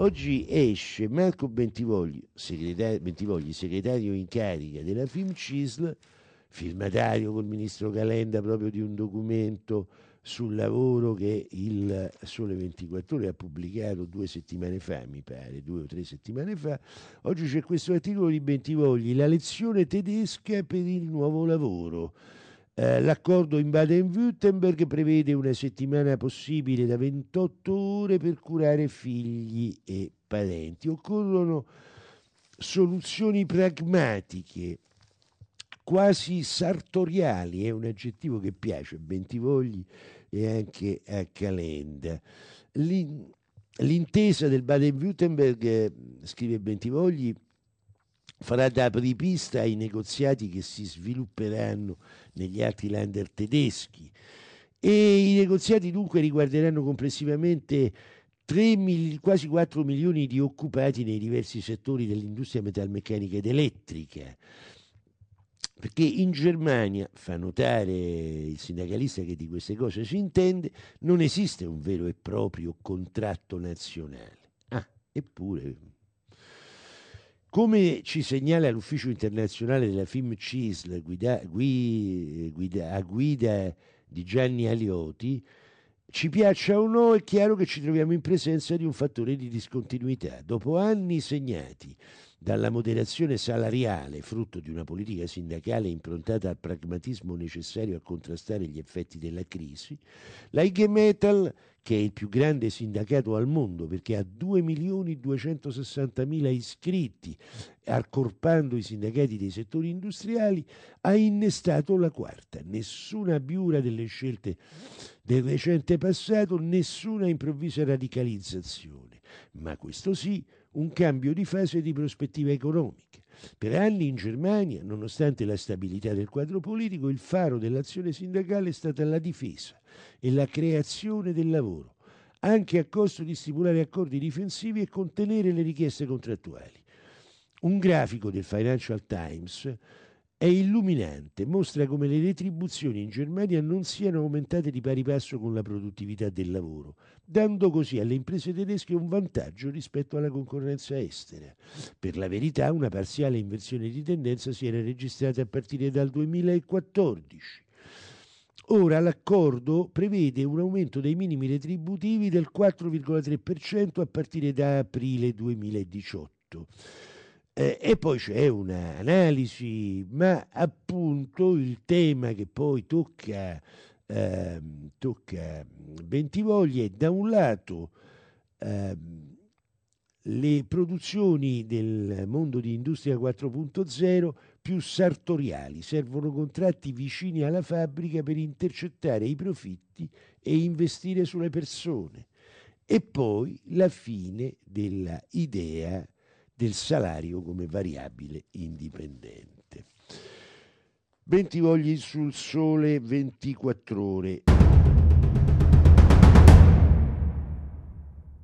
Oggi esce Marco Bentivogli, segretario, Bentivogli, segretario in carica della Film CISL, firmatario col ministro Calenda proprio di un documento sul lavoro che il Sole 24 Ore ha pubblicato due settimane fa, mi pare, due o tre settimane fa. Oggi c'è questo articolo di Bentivogli, la lezione tedesca per il nuovo lavoro. Eh, l'accordo in Baden-Württemberg prevede una settimana possibile da 28 ore per curare figli e parenti. Occorrono soluzioni pragmatiche, quasi sartoriali, è un aggettivo che piace a Bentivogli e anche a Calenda. L'intesa del Baden-Württemberg, eh, scrive Bentivogli, farà da apripista ai negoziati che si svilupperanno negli altri lander tedeschi e i negoziati dunque riguarderanno complessivamente 3, quasi 4 milioni di occupati nei diversi settori dell'industria metalmeccanica ed elettrica. Perché in Germania, fa notare il sindacalista che di queste cose si intende, non esiste un vero e proprio contratto nazionale. Ah, eppure come ci segnala l'ufficio internazionale della FIM CISL guida, guida, a guida di Gianni Alioti, ci piaccia o no, è chiaro che ci troviamo in presenza di un fattore di discontinuità. Dopo anni segnati dalla moderazione salariale, frutto di una politica sindacale improntata al pragmatismo necessario a contrastare gli effetti della crisi, la IG Metal, che è il più grande sindacato al mondo perché ha 2.260.000 iscritti, accorpando i sindacati dei settori industriali, ha innestato la quarta. Nessuna abiura delle scelte del recente passato, nessuna improvvisa radicalizzazione, ma questo sì, un cambio di fase di prospettiva economica. Per anni in Germania, nonostante la stabilità del quadro politico, il faro dell'azione sindacale è stata la difesa e la creazione del lavoro, anche a costo di stipulare accordi difensivi e contenere le richieste contrattuali. Un grafico del Financial Times è illuminante, mostra come le retribuzioni in Germania non siano aumentate di pari passo con la produttività del lavoro, dando così alle imprese tedesche un vantaggio rispetto alla concorrenza estera. Per la verità una parziale inversione di tendenza si era registrata a partire dal 2014. Ora l'accordo prevede un aumento dei minimi retributivi del 4,3% a partire da aprile 2018 eh, e poi c'è un'analisi, ma appunto il tema che poi tocca, eh, tocca Bentivogli è da un lato eh, le produzioni del mondo di industria 4.0 più sartoriali, servono contratti vicini alla fabbrica per intercettare i profitti e investire sulle persone. E poi la fine della idea del salario come variabile indipendente. Bentivogli sul sole 24 ore.